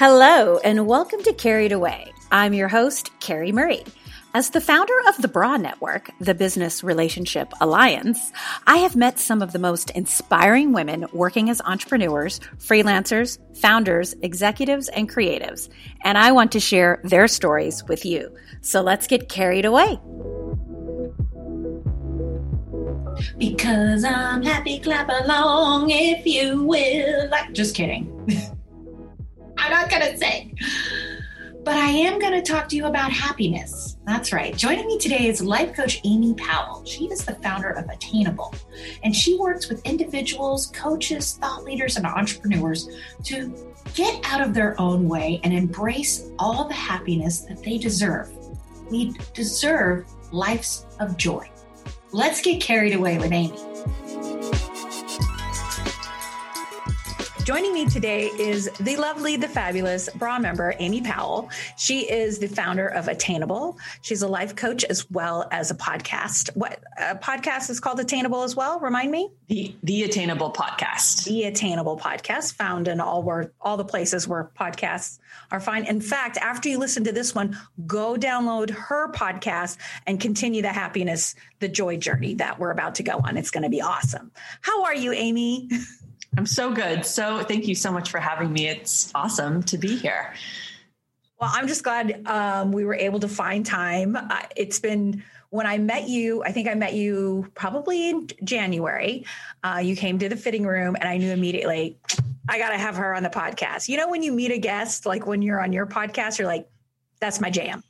Hello, and welcome to Carried Away. I'm your host, Carrie Murray. As the founder of the BRA Network, the Business Relationship Alliance, I have met some of the most inspiring women working as entrepreneurs, freelancers, founders, executives, and creatives, and I want to share their stories with you. So let's get carried away. Because I'm happy, clap along if you will. Like, just kidding. I'm not going to sing. But I am going to talk to you about happiness. That's right. Joining me today is life coach Amy Powell. She is the founder of Attainable, and she works with individuals, coaches, thought leaders, and entrepreneurs to get out of their own way and embrace all the happiness that they deserve. We deserve lives of joy. Let's get carried away with Amy. Joining me today is the lovely, the fabulous BRA member, Amy Powell. She is the founder of Attainable. She's a life coach as well as a podcast. What a podcast is called Attainable as well? Remind me. The the Attainable podcast. The Attainable podcast, found in all where all the places where podcasts are fine. In fact, after you listen to this one, go download her podcast and continue the happiness, the joy journey that we're about to go on. It's going to be awesome. How are you, Amy? I'm so good. So thank you so much for having me. It's awesome to be here. Well, I'm just glad um, we were able to find time. Uh, it's been when I met you, I think I met you probably in January. Uh, you came to the fitting room, and I knew immediately I got to have her on the podcast. You know, when you meet a guest, like when you're on your podcast, you're like, that's my jam.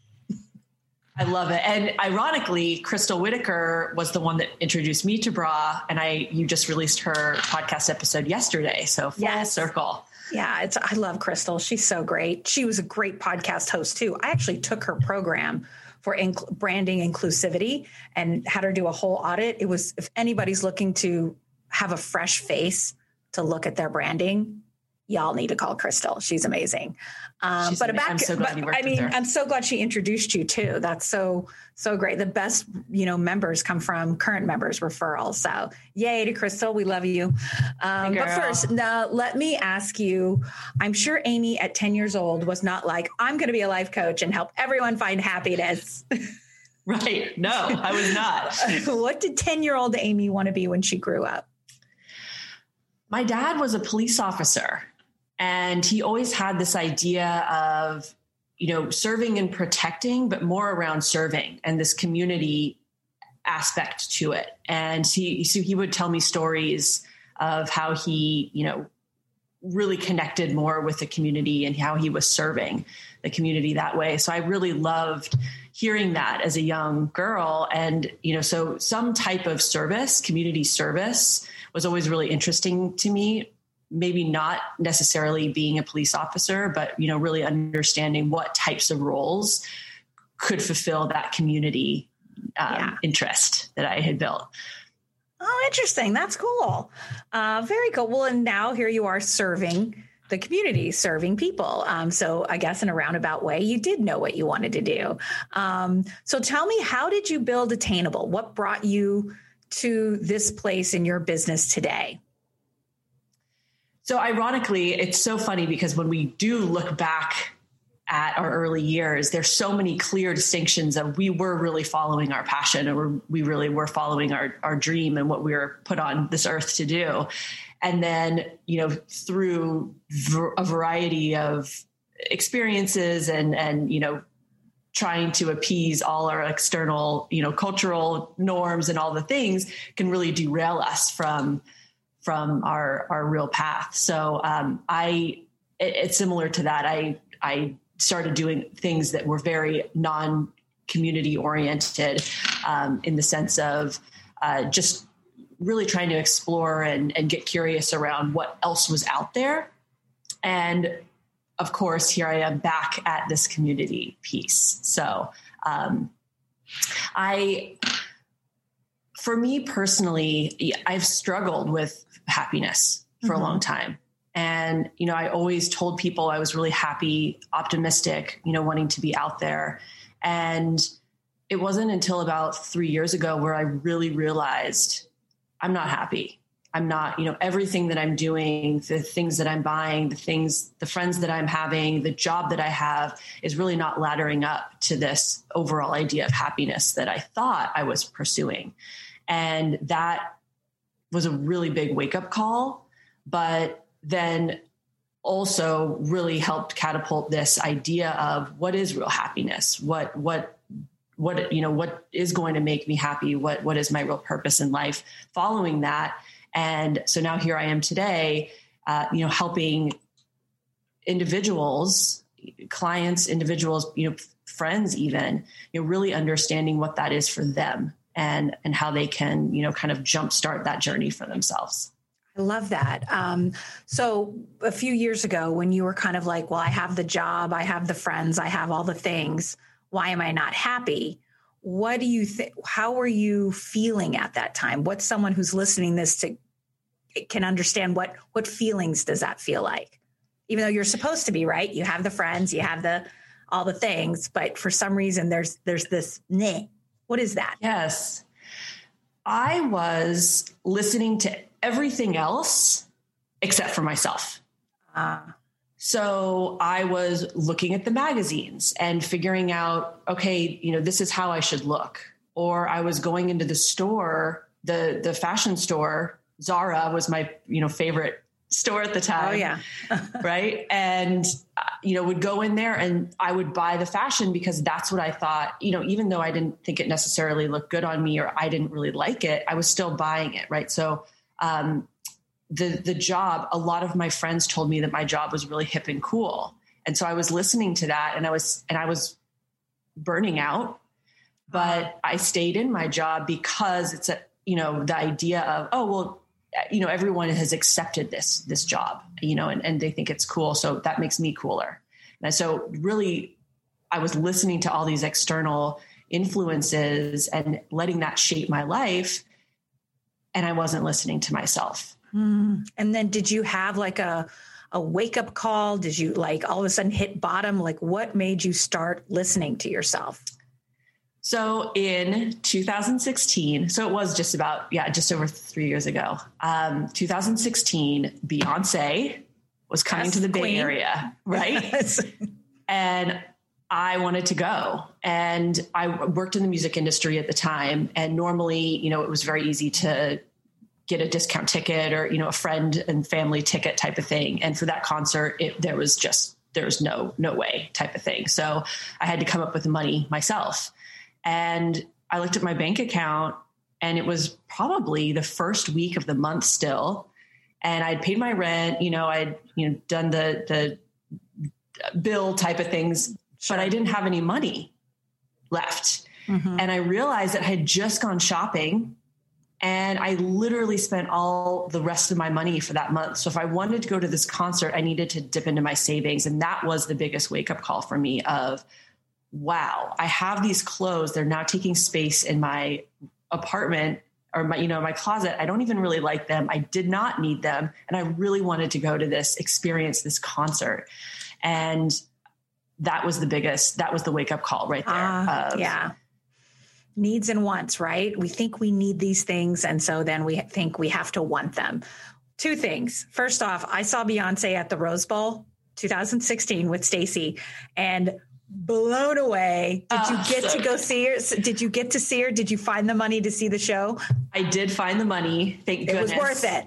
I love it. And ironically, Crystal Whitaker was the one that introduced me to BRA, and I you just released her podcast episode yesterday. So full yes. circle. Yeah, it's I love Crystal. She's so great. She was a great podcast host too. I actually took her program for inc- branding inclusivity and had her do a whole audit. It was if anybody's looking to have a fresh face to look at their branding, y'all need to call Crystal. She's amazing. Um, but back, I'm so worked I mean, I'm so glad she introduced you too. That's so so great. The best you know members come from current members referrals. So yay to Crystal, we love you. Um, but first, now let me ask you. I'm sure Amy at 10 years old was not like I'm going to be a life coach and help everyone find happiness. right? No, I was not. what did 10 year old Amy want to be when she grew up? My dad was a police officer and he always had this idea of, you know, serving and protecting, but more around serving and this community aspect to it. And he, so he would tell me stories of how he, you know, really connected more with the community and how he was serving the community that way. So I really loved hearing that as a young girl. And, you know, so some type of service, community service was always really interesting to me maybe not necessarily being a police officer, but you know, really understanding what types of roles could fulfill that community um, yeah. interest that I had built. Oh, interesting. That's cool. Uh, very cool. Well, and now here you are serving the community, serving people. Um, so I guess in a roundabout way, you did know what you wanted to do. Um, so tell me, how did you build Attainable? What brought you to this place in your business today? So, ironically, it's so funny because when we do look back at our early years, there's so many clear distinctions of we were really following our passion or we really were following our, our dream and what we were put on this earth to do. And then, you know, through a variety of experiences and, and, you know, trying to appease all our external, you know, cultural norms and all the things can really derail us from from our our real path. So um, I it, it's similar to that. I I started doing things that were very non community oriented um, in the sense of uh, just really trying to explore and, and get curious around what else was out there. And of course, here I am back at this community piece. So um, I, for me personally, I've struggled with happiness for mm-hmm. a long time. And, you know, I always told people I was really happy, optimistic, you know, wanting to be out there. And it wasn't until about three years ago where I really realized I'm not happy. I'm not, you know, everything that I'm doing, the things that I'm buying, the things, the friends that I'm having, the job that I have is really not laddering up to this overall idea of happiness that I thought I was pursuing. And that was a really big wake up call, but then also really helped catapult this idea of what is real happiness? What, what, what, you know, what is going to make me happy? What, what is my real purpose in life following that? And so now here I am today, uh, you know, helping individuals, clients, individuals, you know, friends even, you know, really understanding what that is for them and and how they can, you know, kind of jumpstart that journey for themselves. I love that. Um, so a few years ago, when you were kind of like, "Well, I have the job, I have the friends, I have all the things. Why am I not happy?" what do you think how were you feeling at that time what's someone who's listening this to can understand what what feelings does that feel like even though you're supposed to be right you have the friends you have the all the things but for some reason there's there's this nah. What is that yes i was listening to everything else except for myself uh, so I was looking at the magazines and figuring out, okay, you know, this is how I should look. Or I was going into the store, the the fashion store. Zara was my, you know, favorite store at the time. Oh yeah. right? And uh, you know, would go in there and I would buy the fashion because that's what I thought, you know, even though I didn't think it necessarily looked good on me or I didn't really like it, I was still buying it, right? So um, the the job a lot of my friends told me that my job was really hip and cool and so i was listening to that and i was and i was burning out but i stayed in my job because it's a you know the idea of oh well you know everyone has accepted this this job you know and, and they think it's cool so that makes me cooler and so really i was listening to all these external influences and letting that shape my life and i wasn't listening to myself Mm. And then did you have like a a wake up call? Did you like all of a sudden hit bottom? Like what made you start listening to yourself? So in 2016, so it was just about, yeah, just over three years ago, um, 2016, Beyonce was coming yes, to the Bay Queen. Area, right? Yes. and I wanted to go. And I worked in the music industry at the time. And normally, you know, it was very easy to get a discount ticket or you know a friend and family ticket type of thing and for that concert it, there was just there's no no way type of thing so i had to come up with the money myself and i looked at my bank account and it was probably the first week of the month still and i'd paid my rent you know i'd you know done the the bill type of things but i didn't have any money left mm-hmm. and i realized that i had just gone shopping and I literally spent all the rest of my money for that month. So if I wanted to go to this concert, I needed to dip into my savings. And that was the biggest wake up call for me of, wow, I have these clothes. They're now taking space in my apartment or my, you know, my closet. I don't even really like them. I did not need them. And I really wanted to go to this experience, this concert. And that was the biggest, that was the wake up call right there. Uh, of, yeah needs and wants, right? We think we need these things. And so then we think we have to want them. Two things. First off, I saw Beyonce at the Rose Bowl 2016 with Stacy and blown away. Did you ah, get so to go see her? Did you get to see her? Did you find the money to see the show? I did find the money. Thank goodness. It was worth it.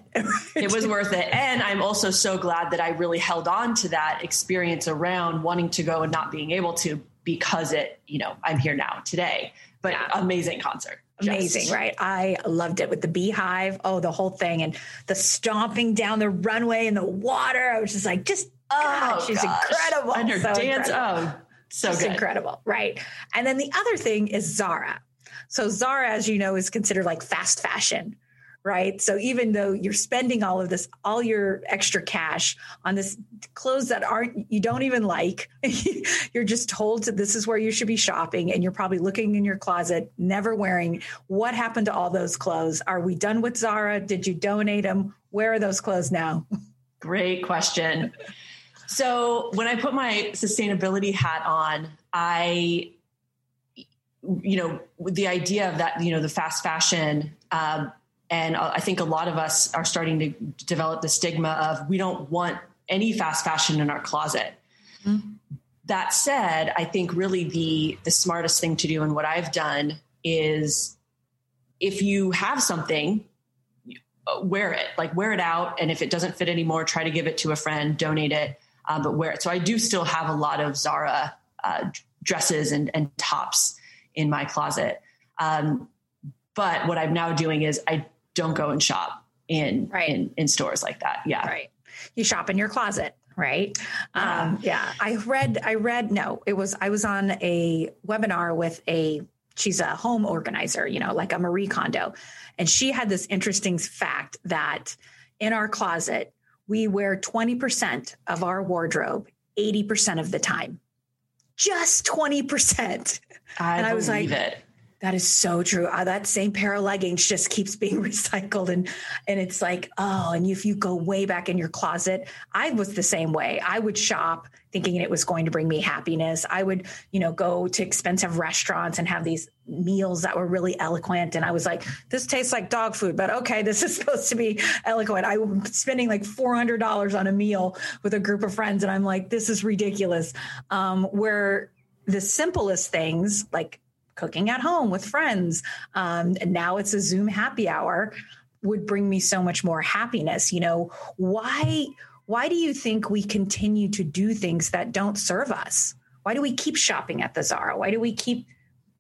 it was worth it. And I'm also so glad that I really held on to that experience around wanting to go and not being able to because it, you know, I'm here now today but yeah. amazing concert. Amazing, Just. right? I loved it with the beehive. Oh, the whole thing and the stomping down the runway in the water. I was just like, just oh, God, she's gosh. incredible. And her so dance, incredible. oh, so just good. incredible, right? And then the other thing is Zara. So Zara, as you know, is considered like fast fashion, right? So even though you're spending all of this, all your extra cash on this clothes that aren't, you don't even like, you're just told that this is where you should be shopping and you're probably looking in your closet, never wearing. What happened to all those clothes? Are we done with Zara? Did you donate them? Where are those clothes now? Great question. So when I put my sustainability hat on, I you know the idea of that you know the fast fashion um, And I think a lot of us are starting to develop the stigma of we don't want any fast fashion in our closet. Mm-hmm. That said, I think really the the smartest thing to do and what I've done is if you have something wear it like wear it out and if it doesn't fit anymore try to give it to a friend donate it uh, but wear it so i do still have a lot of zara uh, dresses and, and tops in my closet. Um, but what i'm now doing is i don't go and shop in right. in, in stores like that. Yeah. Right. You shop in your closet right? Um, yeah. I read i read no it was i was on a webinar with a she's a home organizer you know like a marie kondo. And she had this interesting fact that in our closet, we wear 20% of our wardrobe 80% of the time. Just 20%. I and I was like, it. That is so true. Uh, that same pair of leggings just keeps being recycled, and and it's like, oh, and if you go way back in your closet, I was the same way. I would shop thinking it was going to bring me happiness. I would, you know, go to expensive restaurants and have these meals that were really eloquent, and I was like, this tastes like dog food, but okay, this is supposed to be eloquent. I'm spending like four hundred dollars on a meal with a group of friends, and I'm like, this is ridiculous. Um, where the simplest things like cooking at home with friends. Um, and now it's a Zoom happy hour would bring me so much more happiness. You know, why why do you think we continue to do things that don't serve us? Why do we keep shopping at the Zara? Why do we keep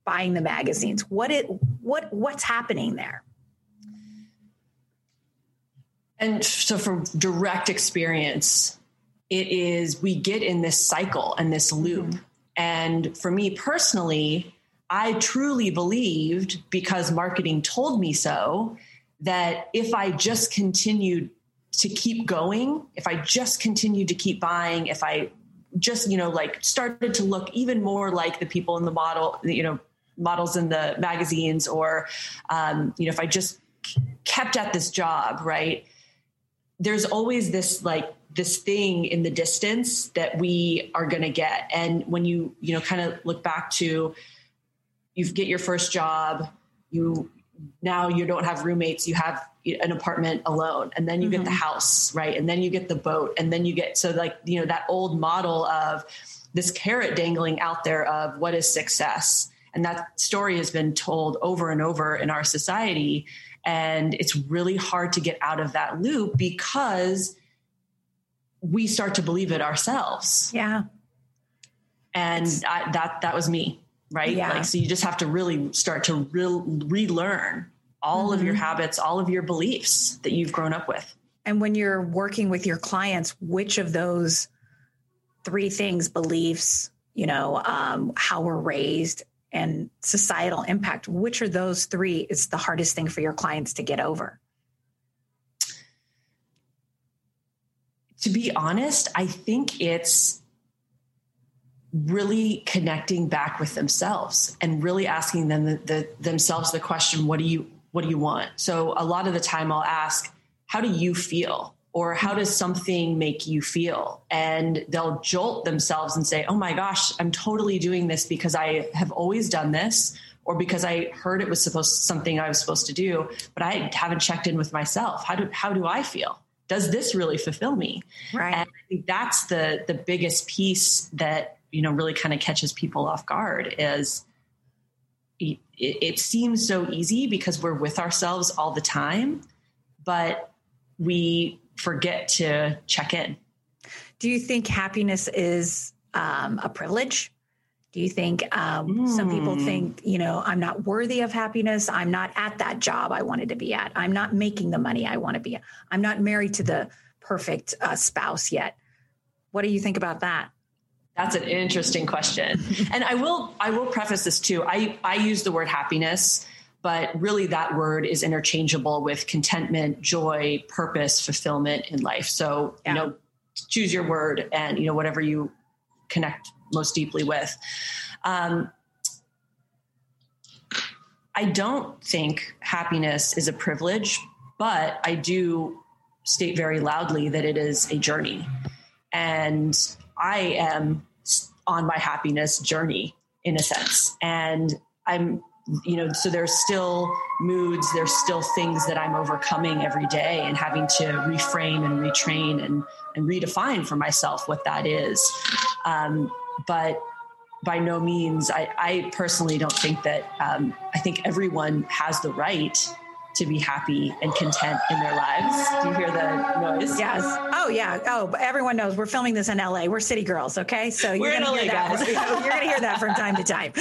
buying the magazines? What it what what's happening there? And so from direct experience, it is we get in this cycle and this loop. Mm-hmm. And for me personally, I truly believed because marketing told me so that if I just continued to keep going, if I just continued to keep buying, if I just, you know, like started to look even more like the people in the model, you know, models in the magazines, or, um, you know, if I just kept at this job, right? There's always this like this thing in the distance that we are going to get. And when you, you know, kind of look back to, you get your first job, you now you don't have roommates, you have an apartment alone, and then you mm-hmm. get the mm-hmm. house, right? And then you get the boat, and then you get so like, you know, that old model of this carrot dangling out there of what is success. And that story has been told over and over in our society. And it's really hard to get out of that loop because we start to believe it ourselves. Yeah. And I, that that was me right? Yeah. Like, so you just have to really start to re- relearn all mm-hmm. of your mm-hmm. habits, all of your beliefs that you've grown up with. And when you're working with your clients, which of those three things, beliefs, you know, um, how we're raised and societal impact, which are those three is the hardest thing for your clients to get over? To be honest, I think it's really connecting back with themselves and really asking them the, the, themselves the question what do you what do you want? So a lot of the time i'll ask how do you feel? Or how does something make you feel? And they'll jolt themselves and say oh my gosh i'm totally doing this because i have always done this or because i heard it was supposed something i was supposed to do but i haven't checked in with myself. How do how do i feel? Does this really fulfill me? Right. And i think that's the the biggest piece that you know really kind of catches people off guard is it, it seems so easy because we're with ourselves all the time but we forget to check in do you think happiness is um, a privilege do you think um, mm. some people hmm. think, you know, I'm not worthy of happiness. I'm not at that job I wanted to be at. I'm not making the money I want to be at. I'm not married to the perfect uh, spouse yet. What do you think about that? That's an interesting question. and I will I will preface this too. I I use the word happiness, but really that word is interchangeable with contentment, joy, purpose, fulfillment in life. So, yeah. you know, choose your word and you know whatever you connect most deeply with. Um, I don't think happiness is a privilege, but I do state very loudly that it is a journey. And I am on my happiness journey in a sense. And I'm you know, so there's still moods, there's still things that I'm overcoming every day and having to reframe and retrain and, and redefine for myself what that is. Um, but by no means, I, I, personally don't think that, um, I think everyone has the right to be happy and content in their lives. Do you hear the noise? Yes. Oh yeah. Oh, but everyone knows we're filming this in LA. We're city girls, okay? So you're gonna LA, hear that. guys. you're gonna hear that from time to time.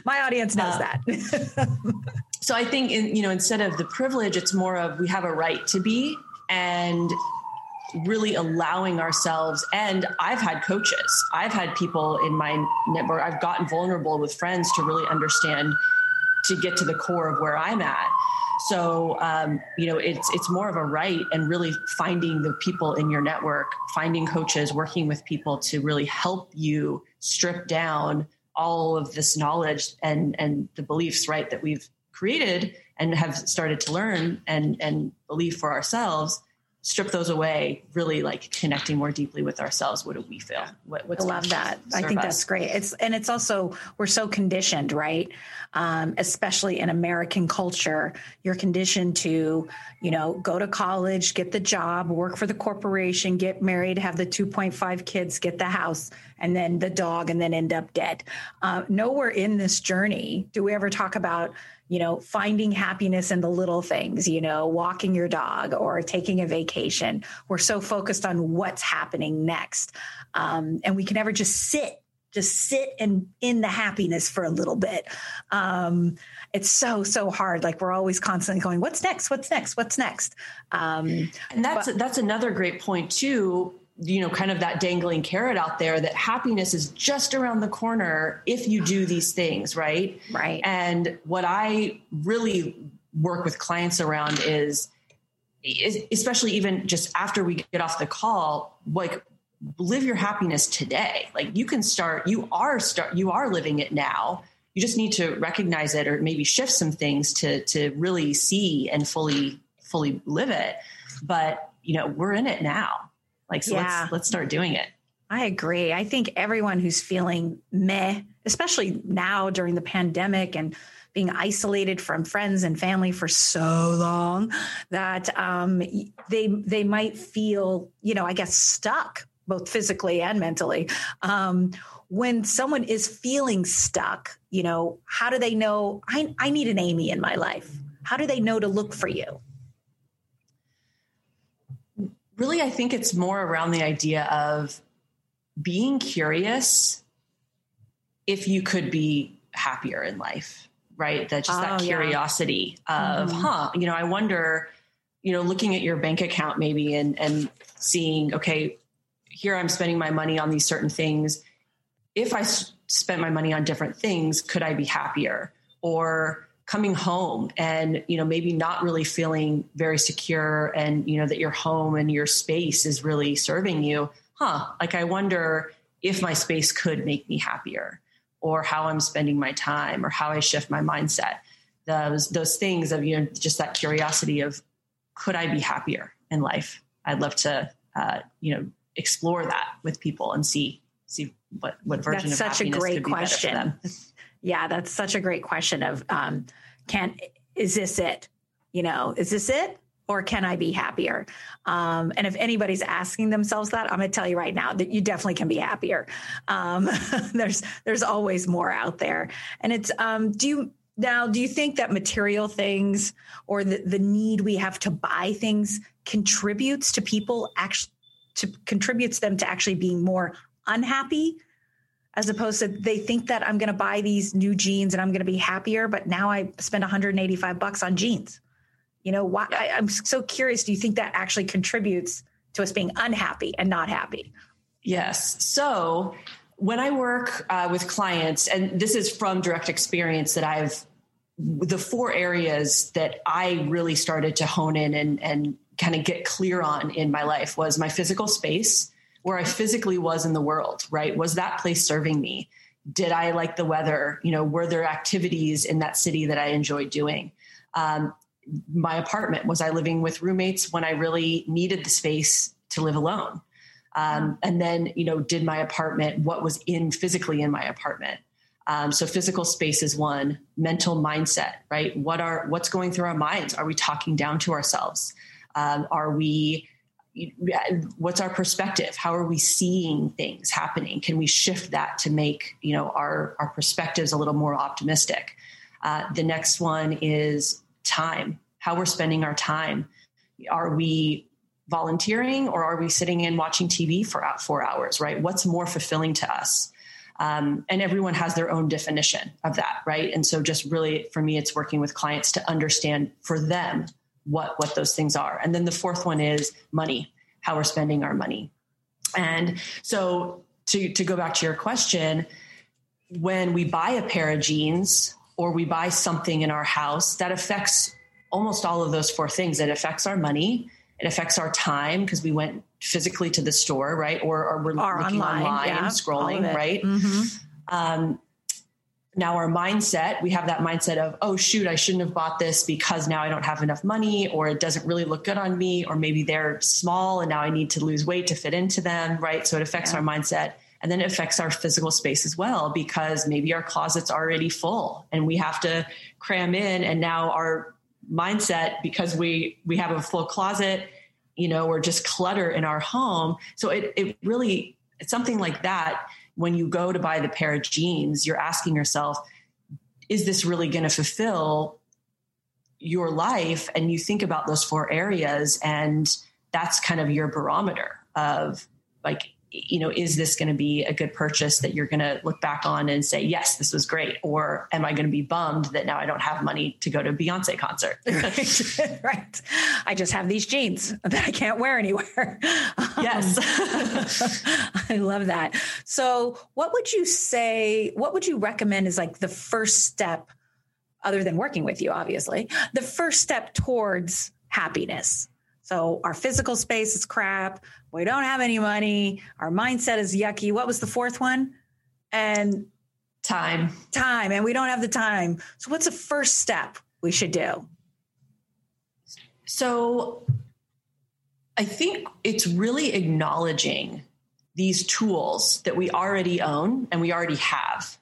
My audience knows uh, that. so I think in, you know, instead of the privilege, it's more of we have a right to be and really allowing ourselves and i've had coaches i've had people in my network i've gotten vulnerable with friends to really understand to get to the core of where I'm at. So um, you know, it's it's more of a right and really finding the people in your network, finding coaches, working with people to really help you strip down all of this knowledge and and the beliefs right that we've created and have started to learn and and believe for ourselves strip those away, really like connecting more deeply with ourselves. What do we feel? What, I love that. I think us? that's great. It's and it's also we're so conditioned, right? Um, especially in American culture, you're conditioned to, you know, go to college, get the job, work for the corporation, get married, have the 2.5 kids, get the house, and then the dog, and then end up dead. Uh, nowhere in this journey do we ever talk about you know, finding happiness in the little things, you know, walking your dog or taking a vacation. We're so focused on what's happening next. Um, and we can never just sit, just sit and in the happiness for a little bit. Um, it's so, so hard. Like we're always constantly going, what's next? What's next? What's next? Um, and that's, but, that's another great point too you know, kind of that dangling carrot out there that happiness is just around the corner if you do these things, right? Right. And what I really work with clients around is, especially even just after we get off the call, like live your happiness today. Like you can start, you are start, you are living it now. You just need to recognize it or maybe shift some things to to really see and fully fully live it. But you know, we're in it now like, so yeah. let's, let's start doing it. I agree. I think everyone who's feeling meh, especially now during the pandemic and being isolated from friends and family for so long, that um, they they might feel, you know, I guess stuck both physically and mentally. Um, when someone is feeling stuck, you know, how do they know I, I need an Amy in my life? How do they know to look for you? really, I think it's more around the idea of being curious if you could be happier in life, right? That just oh, that curiosity yeah. of, mm-hmm. huh, you know, I wonder, you know, looking at your bank account maybe and and seeing, okay, here I'm spending my money on these certain things. If I s- spent my money on different things, could I be happier? Or coming home and you know maybe not really feeling very secure and you know that your home and your space is really serving you huh like i wonder if my space could make me happier or how i'm spending my time or how i shift my mindset those those things of you know just that curiosity of could i be happier in life i'd love to uh, you know explore that with people and see see what what version That's of such a great question yeah, that's such a great question of um, can is this it? You know, is this it? Or can I be happier? Um, and if anybody's asking themselves that, I'm going to tell you right now that you definitely can be happier. Um, there's there's always more out there, and it's um, do you now do you think that material things or the, the need we have to buy things contributes to people actually to contributes them to actually being more unhappy as opposed to they think that I'm going to buy these new jeans and I'm going to be happier, but now I spend 185 bucks on jeans. You know, why? I, I'm so curious. Do you think that actually contributes to us being unhappy and not happy? Yes. So when I work uh, with clients, and this is from direct experience that I've, the four areas that I really started to hone in and, and kind of get clear on in my life was my physical space, where I physically was in the world, right? Was that place serving me? Did I like the weather? You know, were there activities in that city that I enjoyed doing? Um, my apartment, was I living with roommates when I really needed the space to live alone? Um, and then, you know, did my apartment, what was in physically in my apartment? Um, so physical space is one, mental mindset, right? What are what's going through our minds? Are we talking down to ourselves? Um, are we what's our perspective? How are we seeing things happening? Can we shift that to make you know our our perspectives a little more optimistic? Uh, the next one is time how we're spending our time. Are we volunteering or are we sitting and watching tv for four hours right? What's more fulfilling to us? Um, and everyone has their own definition of that right? And so just really for me it's working with clients to understand for them what what those things are. And then the fourth one is money, how we're spending our money. And so to to go back to your question, when we buy a pair of jeans or we buy something in our house, that affects almost all of those four things. It affects our money, it affects our time because we went physically to the store, right? Or, or we're or looking online, online yeah, scrolling, right? Mm-hmm. Um, now our mindset we have that mindset of oh shoot i shouldn't have bought this because now i don't have enough money or it doesn't really look good on me or maybe they're small and now i need to lose weight to fit into them right? So it affects yeah. our mindset. And then it affects our physical space as well because maybe our closet's already full and we have to cram in. And now our mindset because we we have a full closet you know or just clutter in our home. So it it really it's something like that when you go to buy the pair of jeans, you're asking yourself, is this really going to fulfill your life? And you think about those four areas, and that's kind of your barometer of like, you know, is this going to be a good purchase that you're going to look back on and say, yes, this was great? Or am I going to be bummed that now I don't have money to go to a Beyonce concert? right. right. I just have these jeans that I can't wear anywhere. Um, yes. I love that. So, what would you say, what would you recommend is like the first step, other than working with you, obviously, the first step towards happiness? So our physical space is crap. We don't have any money. Our mindset is yucky. What was the fourth one? And time. Time. And we don't have the time. So what's the first step we should do? So I think it's really acknowledging these tools that we already own and we already have.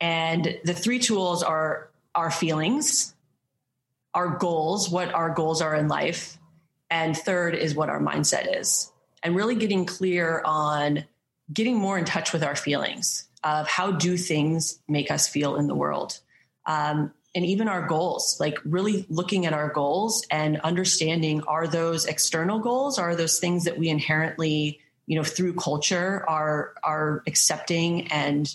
And the three tools are our feelings, our goals, what our goals are in life, and third is what our mindset is. And really getting clear on getting more in touch with our feelings of how do things make us feel in the world. Um, and even our goals, like really looking at our goals and understanding are those external goals, are those things that we inherently, you know, through culture are are accepting and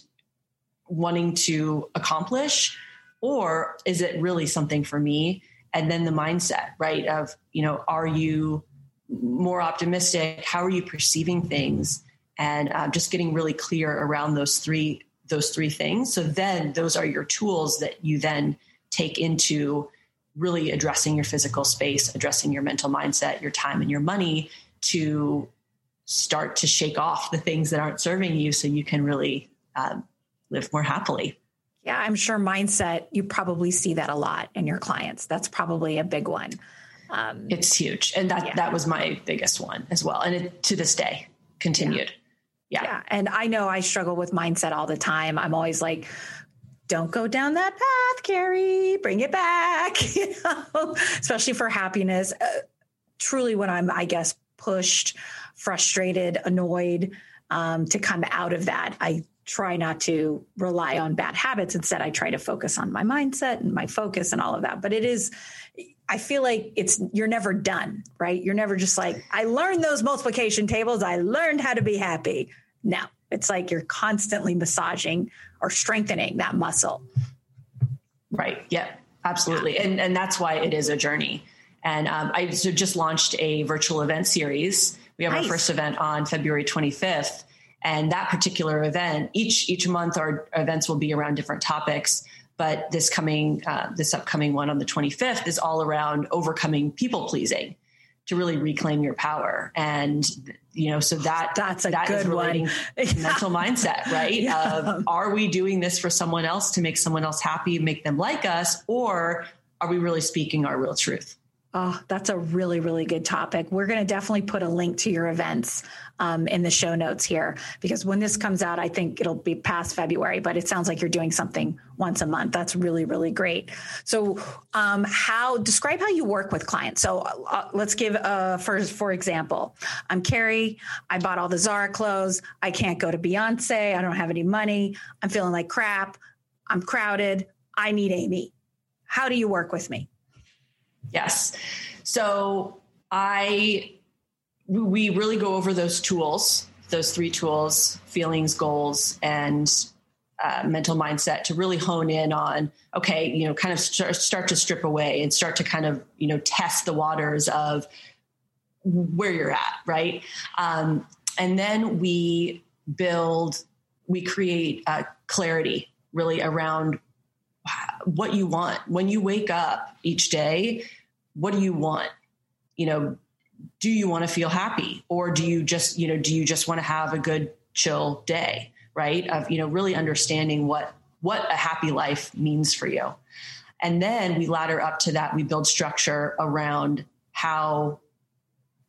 wanting to accomplish? Or is it really something for me and then the mindset right of you know are you more optimistic? How are you perceiving things? And uh, just getting really clear around those three those three things. So then those are your tools that you then take into really addressing your physical space addressing your mental mindset your time and your money to start to shake off the things that aren't serving you so you can really um, live more happily yeah, I'm sure mindset, you probably see that a lot in your clients. That's probably a big one. Um, it's huge. And that, yeah. that was my biggest one as well. And it, to this day continued. Yeah. yeah. yeah. And I know I struggle with mindset all the time. I'm always like, don't go down that path, Carrie, bring it back, you know, especially for happiness. Uh, truly when I'm, I guess, pushed, frustrated, annoyed, um, to come out of that, I try not to rely on bad habits. Instead, I try to focus on my mindset and my focus and all of that. But it is, I feel like it's, you're never done, right? You're never just like, I learned those multiplication tables. I learned how to be happy. No, it's like you're constantly massaging or strengthening that muscle. Right. Yeah, absolutely. Yeah. And, and that's why it is a journey. And um, I so just launched a virtual event series. We have nice. our first event on February 25th and that particular event each each month our events will be around different topics. But this coming uh, this upcoming one on the 25th is all around overcoming people pleasing to really reclaim your power. And you know so that that's a that good one. mental mindset right? Yeah. of are we doing this for someone else to make someone else happy make them like us? Or are we really speaking our real truth Oh, that's a really, really good topic. We're going to definitely put a link to your events um, in the show notes here because when this comes out, I think it'll be past February, but it sounds like you're doing something once a month. That's really, really great. So, um, how describe how you work with clients? So, uh, let's give uh, for example, I'm Carrie. I bought all the Zara clothes. I can't go to Beyonce. I don't have any money. I'm feeling like crap. I'm crowded. I need Amy. How do you work with me? Yes. So I, we really go over those tools, those three tools feelings, goals, and uh, mental mindset to really hone in on okay you know kind of start, start to strip away and start to kind of you know test the waters of where you're at right um, and then we build we create uh, clarity really around what you want when you wake up each day what do you want? You know, do you want to feel happy or do you just, you know, do you just want to have a good chill day, right? Of, you know, really understanding what what a happy life means for you. And then we ladder up to that, we build structure around how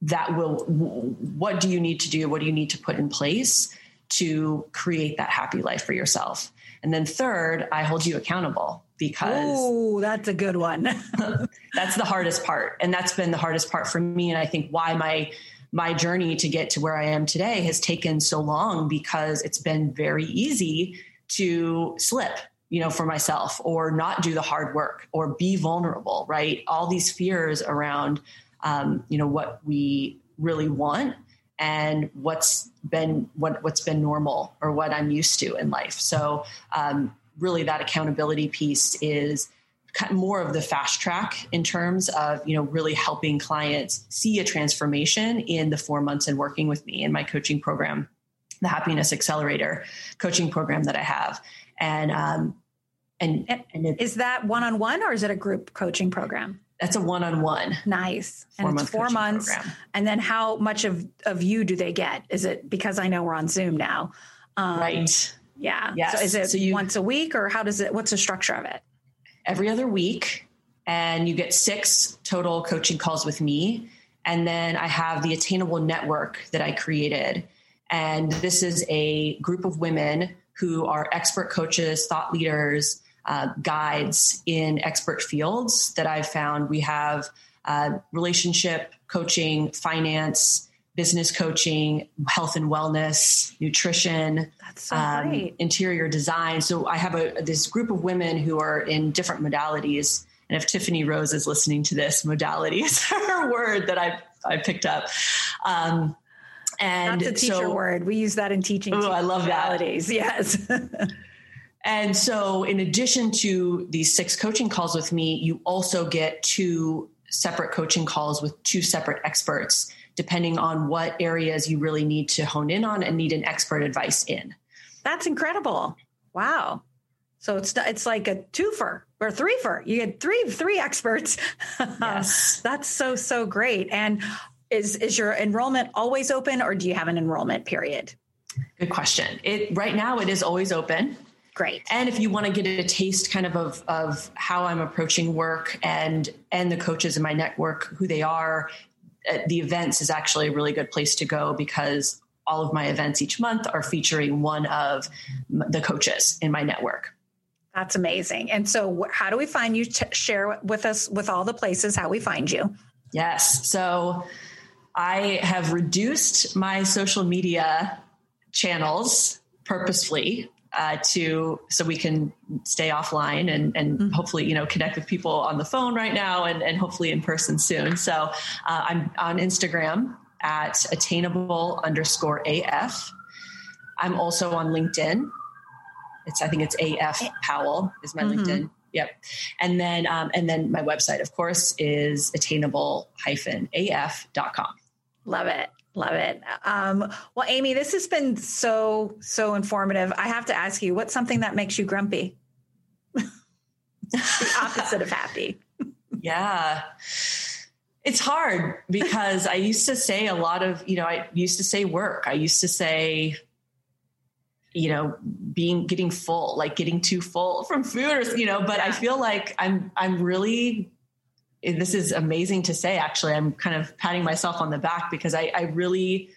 that will what do you need to do what do you need to put in place to create that happy life for yourself and then third i hold you accountable because oh that's a good one. That's the hardest part. And that's been the hardest part for me. And i think why my my journey to get to where i am today has taken so long because it's been very easy to slip you know for myself or not do the hard work or be vulnerable right? All these fears around um, you know what we really want and what's been what what's been normal or what I'm used to in life. So um, really that accountability piece is more of the fast track in terms of you know really helping clients see a transformation in the four months and working with me in my coaching program the happiness accelerator coaching program that i have and um and, and is that one-on-one or is it a group coaching program that's a one-on-one nice and it's four months program. and then how much of of you do they get is it because i know we're on zoom now um, right yeah. Yes. So is it so you, once a week or how does it, what's the structure of it? Every other week. And you get six total coaching calls with me. And then I have the Attainable Network that I created. And this is a group of women who are expert coaches, thought leaders, uh, guides in expert fields that I've found. We have uh, relationship coaching, finance, business coaching, health and wellness, nutrition, so um, interior design. So I have a this group of women who are in different modalities. And if Tiffany Rose is listening to this, modality is her word that I I picked up. Um, and That's a teacher so, word. We use that in teaching. Oh, I love modalities. That. Yes. and so, in addition to these six coaching calls with me, you also get two separate coaching calls with two separate experts depending on what areas you really need to hone in on and need an expert advice in. That's incredible. Wow. So it's it's like a twofer or threefer. You get three three experts. Yes. That's so so great. And is is your enrollment always open or do you have an enrollment period? Good question. It right now it is always open. Great. And if you want to get a taste kind of, of of how I'm approaching work and and the coaches in my network, who they are, uh, the events is actually a really good place to go because all of my events each month are featuring one of the coaches in my network. That's amazing. And so, how do we find you? To share with us with all the places how we find you. Yes. So, I have reduced my social media channels purposefully uh, to so we can stay offline and and mm-hmm. hopefully you know connect with people on the phone right now and and hopefully in person soon. So uh, I'm on Instagram at attainable underscore AF. I'm also on LinkedIn. It's I think it's AF Powell is my mm-hmm. LinkedIn. Yep. And then um, and then my website, of course, is attainable hyphen af.com. Love it. Love it. Um, well, Amy, this has been so, so informative. I have to ask you, what's something that makes you grumpy? the opposite of happy. yeah. It's hard because I used to say a lot of, you know, I used to say work. I used to say, you know, being getting full, like getting too full from food or, you know, but yeah. I feel like I'm I'm really this is amazing to say, actually. I'm kind of patting myself on the back because I, I really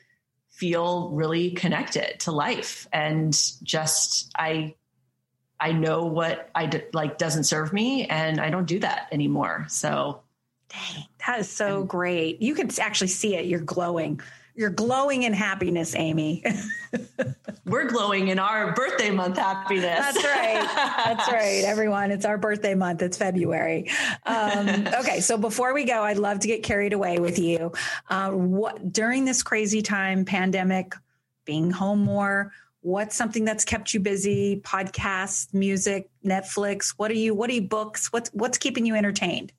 feel really connected to life and just, I, I know what I d- like doesn't serve me and I don't do that anymore. So Dang, that is so and, great. You can actually see it. You're glowing. You're glowing in happiness, Amy. We're glowing in our birthday month happiness. That's right. That's right, everyone. It's our birthday month. It's February. Um, okay, so before we go, I'd love to get carried away with you. Uh, what during this crazy time, pandemic, being home more, what's something that's kept you busy? Podcasts, music, Netflix. What are you? What are you books? What's what's keeping you entertained?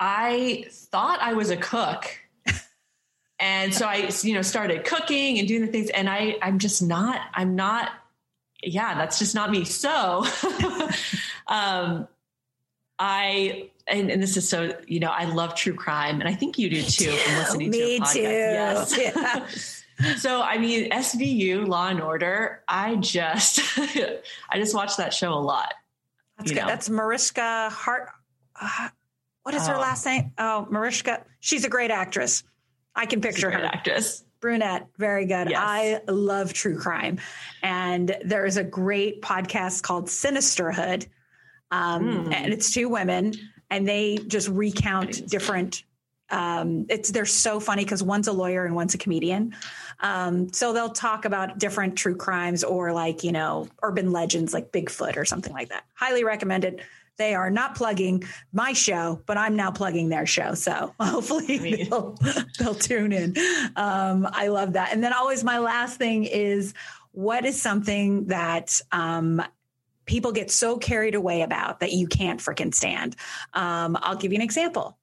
I thought I was a cook and so I, you know, started cooking and doing the things and I, I'm just not, I'm not, yeah, that's just not me. So, um, I, and, and, this is so, you know, I love true crime and I think you do too from listening me to your podcast. Too. Yes. Yeah. so, I mean, SVU Law and Order, I just, I just watch that show a lot. That's good. Know? That's Mariska Hart. Uh, what is oh. her last name? Oh, Mariska. She's a great actress. I can picture her. Actress. Brunette, very good. Yes. I love true crime. And there is a great podcast called Sinisterhood. Um, mm. And it's two women, and they just recount different. Um, it's they're so funny because one's a lawyer and one's a comedian. Um, so they'll talk about different true crimes or like you know urban legends like Bigfoot or something like that. Highly recommended. They are not plugging my show, but I'm now plugging their show. So hopefully I mean. they'll, they'll tune in. Um, I love that. And then always my last thing is what is something that um, people get so carried away about that you can't freaking stand? Um, I'll give you an example.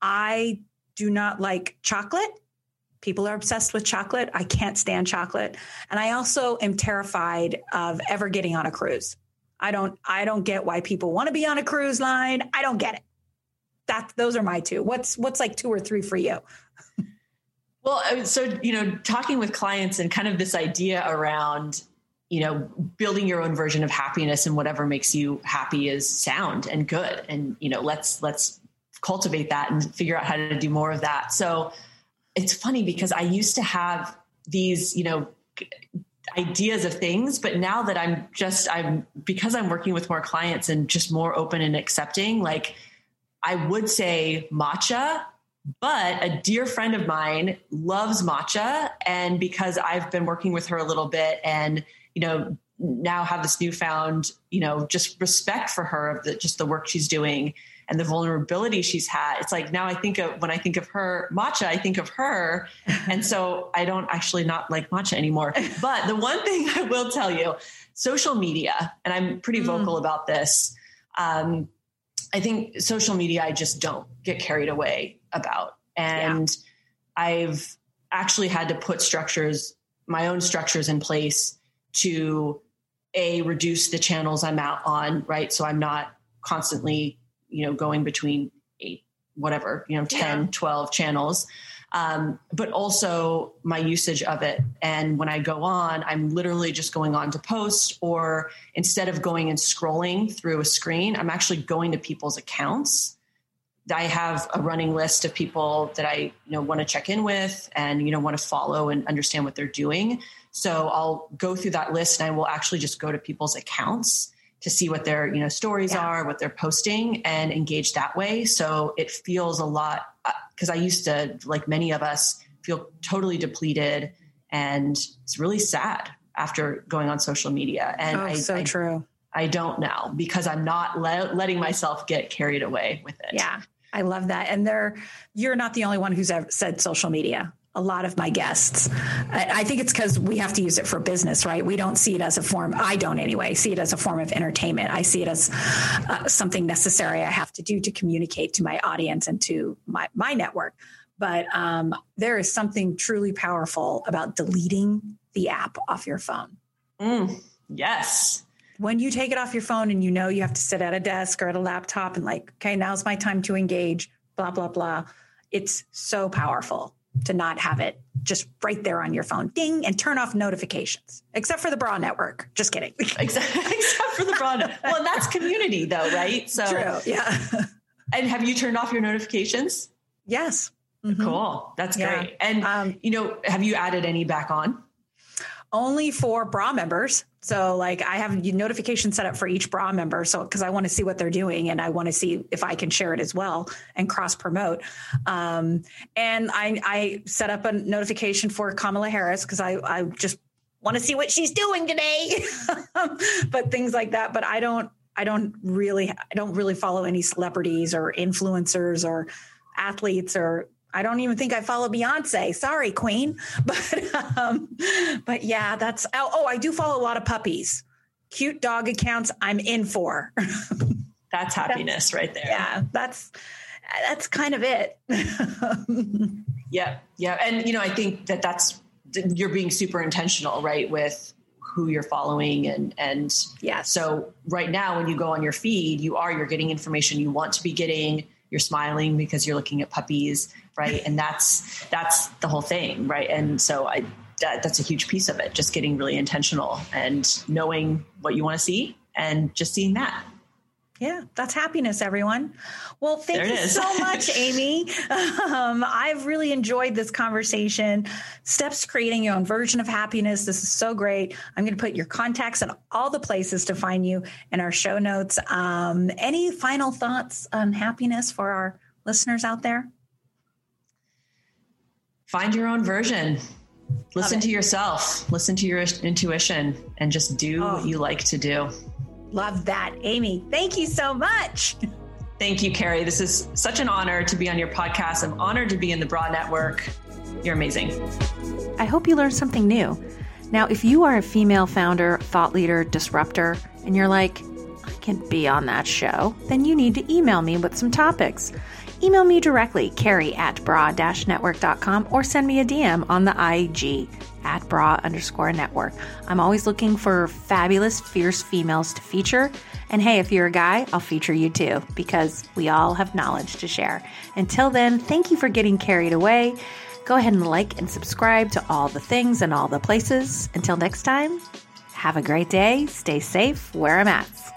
I do not like chocolate. People are obsessed with chocolate. I can't stand chocolate. And I also am terrified of ever getting on a cruise. I don't I don't get why people want to be on a cruise line. I don't get it. That those are my two. What's what's like two or three for you? well, so you know, talking with clients and kind of this idea around you know building your own version of happiness and whatever makes you happy is sound and good and you know let's let's cultivate that and figure out how to do more of that so it's funny because i used to have these you know ideas of things but now that i'm just i'm because i'm working with more clients and just more open and accepting like i would say matcha but a dear friend of mine loves matcha. And because i've been working with her a little bit and you know now have this newfound you know just respect for her of the, just the work she's doing and the vulnerability she's had. It's like now I think of when I think of her matcha, I think of her. And so I don't actually not like matcha anymore. But the one thing I will tell you, social media, and I'm pretty mm. vocal about this. Um, I think social media, I just don't get carried away about. And yeah. I've actually had to put structures, my own structures in place to a reduce the channels I'm out on, right? So I'm not constantly you know, going between eight, whatever, you know, 10, yeah. 12 channels. Um, but also my usage of it. And when I go on, I'm literally just going on to post, or instead of going and scrolling through a screen, I'm actually going to people's accounts. I have a running list of people that I you know want to check in with and you know want to follow and understand what they're doing. So I'll go through that list and I will actually just go to people's accounts to see what their you know stories yeah. are what they're posting and engage that way. So it feels a lot because uh, i used to like many of us feel totally depleted and it's really sad after going on social media. And oh, I, so I, true. I don't now because i'm not le- letting myself get carried away with it. Yeah I love that. And there, you're not the only one who's ever said social media a lot of my guests. I, think it's because we have to use it for business, right? We don't see it as a form, I don't anyway, see it as a form of entertainment. I see it as uh, something necessary I have to do to communicate to my audience and to my, my network. But um, there is something truly powerful about deleting the app off your phone. Mm, yes. When you take it off your phone and you know you have to sit at a desk or at a laptop and like, okay, now's my time to engage, blah, blah, blah. It's so powerful to not have it just right there on your phone, ding, and turn off notifications, except for the Bra Network. Just kidding. except, except for the Bra. well, that's community, though, right? So, True. Yeah. and have you turned off your notifications? Yes. Mm-hmm. Cool. That's yeah. great. And um, you know, have you added any back on? Only for bra members. So like I have notification set up for each bra member. So because I want to see what they're doing and I want to see if I can share it as well and cross promote. Um, and I, I set up a notification for Kamala Harris because I, I just want to see what she's doing today. but things like that. But I don't I don't really I don't really follow any celebrities or influencers or athletes or I don't even think I follow Beyonce. Sorry, Queen. But um, but yeah, that's oh, oh, I do follow a lot of puppies. Cute dog accounts I'm in for. that's happiness that's, right there. Yeah, that's that's kind of it. yeah. Yeah. And you know, I think that that's you're being super intentional, right, with who you're following and and yeah. So right now when you go on your feed, you are you're getting information you want to be getting you're smiling because you're looking at puppies right and that's that's the whole thing right and so i that, that's a huge piece of it just getting really intentional and knowing what you want to see and just seeing that yeah, that's happiness, everyone. Well, thank there you so much, Amy. Um, I've really enjoyed this conversation. Steps creating your own version of happiness. This is so great. I'm going to put your contacts and all the places to find you in our show notes. Um, any final thoughts on happiness for our listeners out there? Find your own version. Listen to yourself, listen to your intuition, and just do oh. what you like to do. Love that. Amy, thank you so much. Thank you, Carrie. This is such an honor to be on your podcast. I'm honored to be in the Broad Network. You're amazing. I hope you learned something new. Now, if you are a female founder, thought leader, disruptor, and you're like, I can be on that show, then you need to email me with some topics email me directly, carrie at bra-network.com, or send me a DM on the IG at bra underscore network. I'm always looking for fabulous, fierce females to feature. And hey, if you're a guy, I'll feature you too, because we all have knowledge to share. Until then, thank you for getting carried away. Go ahead and like and subscribe to all the things and all the places. Until next time, have a great day, stay safe, wear a mask.